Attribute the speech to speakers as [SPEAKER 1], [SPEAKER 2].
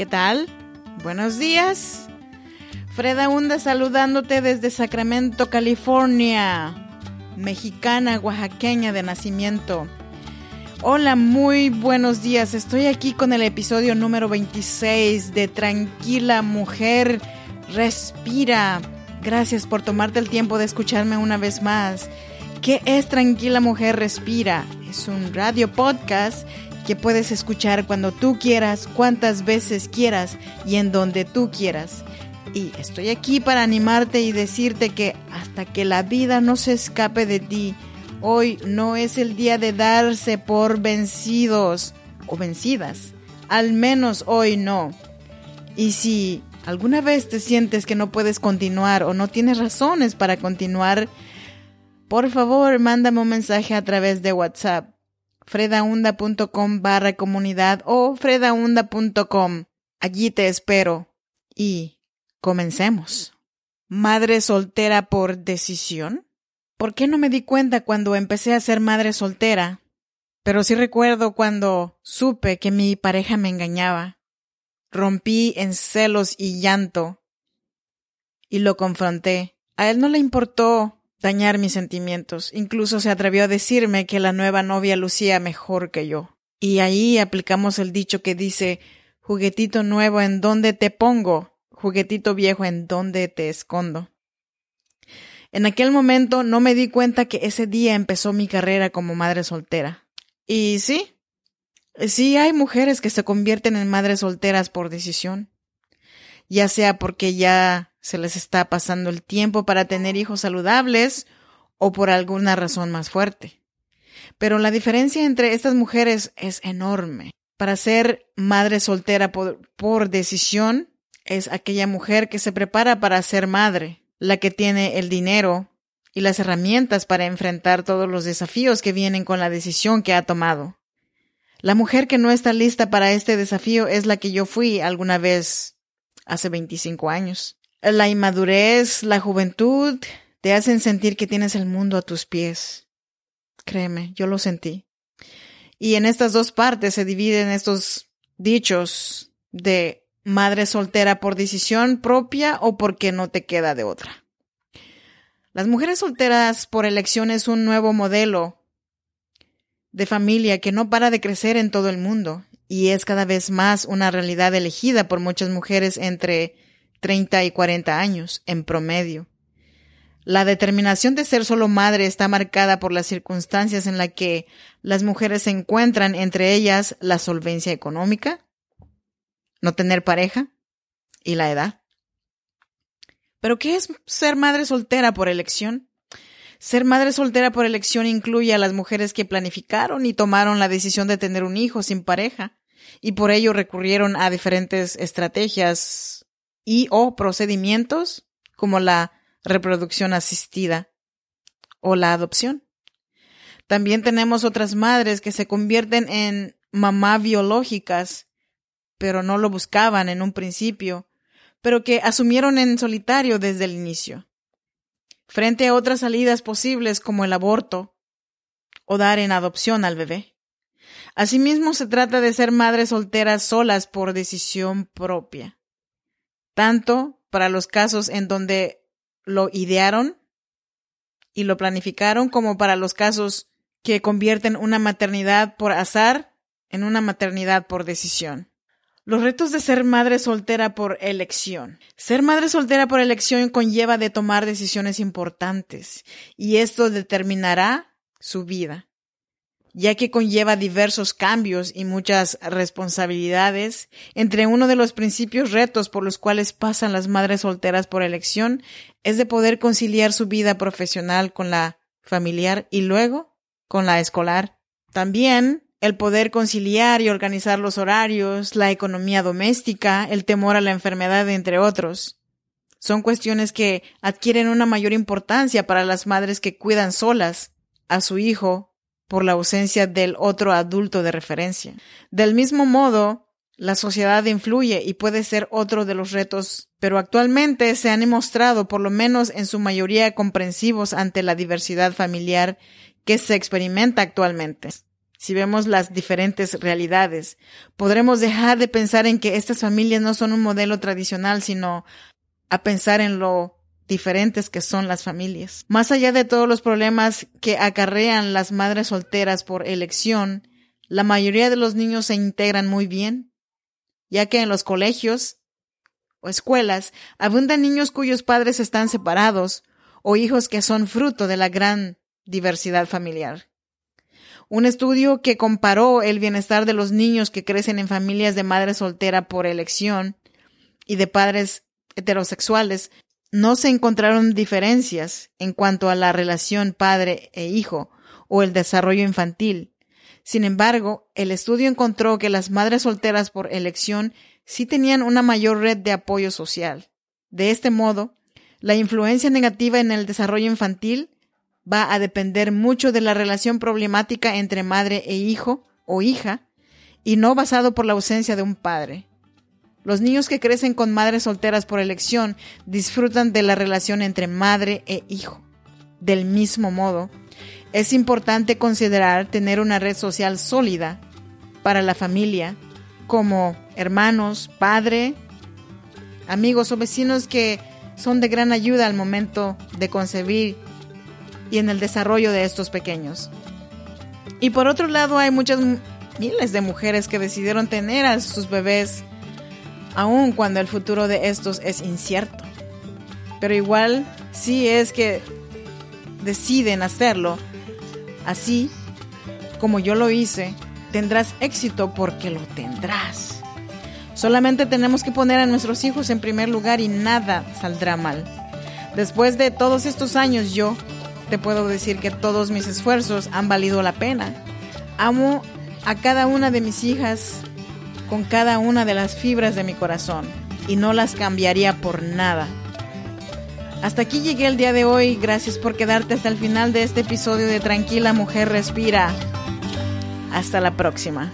[SPEAKER 1] ¿Qué tal? Buenos días. Freda Hunda saludándote desde Sacramento, California. Mexicana, oaxaqueña de nacimiento. Hola, muy buenos días. Estoy aquí con el episodio número 26 de Tranquila Mujer, Respira. Gracias por tomarte el tiempo de escucharme una vez más. ¿Qué es Tranquila Mujer Respira? Es un radio podcast que puedes escuchar cuando tú quieras, cuantas veces quieras y en donde tú quieras. Y estoy aquí para animarte y decirte que hasta que la vida no se escape de ti, hoy no es el día de darse por vencidos o vencidas. Al menos hoy no. Y si alguna vez te sientes que no puedes continuar o no tienes razones para continuar, por favor mándame un mensaje a través de WhatsApp fredaunda.com barra comunidad o fredaunda.com. Allí te espero. Y comencemos. ¿Madre soltera por decisión? ¿Por qué no me di cuenta cuando empecé a ser madre soltera? Pero sí recuerdo cuando supe que mi pareja me engañaba. Rompí en celos y llanto. Y lo confronté. A él no le importó dañar mis sentimientos. Incluso se atrevió a decirme que la nueva novia lucía mejor que yo. Y ahí aplicamos el dicho que dice juguetito nuevo en dónde te pongo, juguetito viejo en dónde te escondo. En aquel momento no me di cuenta que ese día empezó mi carrera como madre soltera. Y sí, sí hay mujeres que se convierten en madres solteras por decisión, ya sea porque ya se les está pasando el tiempo para tener hijos saludables o por alguna razón más fuerte. Pero la diferencia entre estas mujeres es enorme. Para ser madre soltera por, por, decisión es aquella mujer que se prepara para ser madre, la que tiene el dinero y las herramientas para enfrentar todos los desafíos que vienen con la decisión que ha tomado. La mujer que no está lista para este desafío es la que yo fui alguna vez hace 25 años. La inmadurez, la juventud te hacen sentir que tienes el mundo a tus pies. Créeme, yo lo sentí. Y en estas dos partes se dividen estos dichos de madre soltera por decisión propia o porque no te queda de otra. Las mujeres solteras por elección es un nuevo modelo de familia que no para de crecer en todo el mundo y es cada vez más una realidad elegida por muchas mujeres entre 30 y 40 años en promedio. La determinación de ser solo madre está marcada por las circunstancias en las que las mujeres se encuentran, entre ellas la solvencia económica, no tener pareja y la edad. Pero ¿qué es ser madre soltera por elección? Ser madre soltera por elección incluye a las mujeres que planificaron y tomaron la decisión de tener un hijo sin pareja y por ello recurrieron a diferentes estrategias y o procedimientos como la reproducción asistida o la adopción. También tenemos otras madres que se convierten en mamá biológicas, pero no lo buscaban en un principio, pero que asumieron en solitario desde el inicio. Frente a otras salidas posibles como el aborto o dar en adopción al bebé. Asimismo, se trata de ser madres solteras solas por decisión propia tanto para los casos en donde lo idearon y lo planificaron, como para los casos que convierten una maternidad por azar en una maternidad por decisión. Los retos de ser madre soltera por elección. Ser madre soltera por elección conlleva de tomar decisiones importantes y esto determinará su vida ya que conlleva diversos cambios y muchas responsabilidades. Entre uno de los principios retos por los cuales pasan las madres solteras por elección es de poder conciliar su vida profesional con la familiar y luego con la escolar. También el poder conciliar y organizar los horarios, la economía doméstica, el temor a la enfermedad, entre otros. Son cuestiones que adquieren una mayor importancia para las madres que cuidan solas a su hijo por la ausencia del otro adulto de referencia. Del mismo modo, la sociedad influye y puede ser otro de los retos, pero actualmente se han demostrado, por lo menos en su mayoría, comprensivos ante la diversidad familiar que se experimenta actualmente. si vemos las diferentes realidades, podremos dejar de pensar en que estas familias no son un modelo tradicional, sino a pensar en lo diferentes que son las familias. Más allá de todos los problemas que acarrean las madres solteras por elección, la mayoría de los niños se integran muy bien, ya que en los colegios o escuelas abundan niños cuyos padres están separados o hijos que son fruto de la gran diversidad familiar. Un estudio que comparó el bienestar de los niños que crecen en familias de madre soltera por elección y de padres heterosexuales no se encontraron diferencias en cuanto a la relación padre e hijo o el desarrollo infantil. Sin embargo, el estudio encontró que las madres solteras por elección sí tenían una mayor red de apoyo social. De este modo, la influencia negativa en el desarrollo infantil va a depender mucho de la relación problemática entre madre e hijo o hija y no basado por la ausencia de un padre. Los niños que crecen con madres solteras por elección disfrutan de la relación entre madre e hijo. Del mismo modo, es importante considerar tener una red social sólida para la familia, como hermanos, padre, amigos o vecinos que son de gran ayuda al momento de concebir y en el desarrollo de estos pequeños. Y por otro lado, hay muchas miles de mujeres que decidieron tener a sus bebés aun cuando el futuro de estos es incierto. Pero igual, si es que deciden hacerlo, así como yo lo hice, tendrás éxito porque lo tendrás. Solamente tenemos que poner a nuestros hijos en primer lugar y nada saldrá mal. Después de todos estos años yo te puedo decir que todos mis esfuerzos han valido la pena. Amo a cada una de mis hijas con cada una de las fibras de mi corazón y no las cambiaría por nada. Hasta aquí llegué el día de hoy. Gracias por quedarte hasta el final de este episodio de Tranquila Mujer Respira. Hasta la próxima.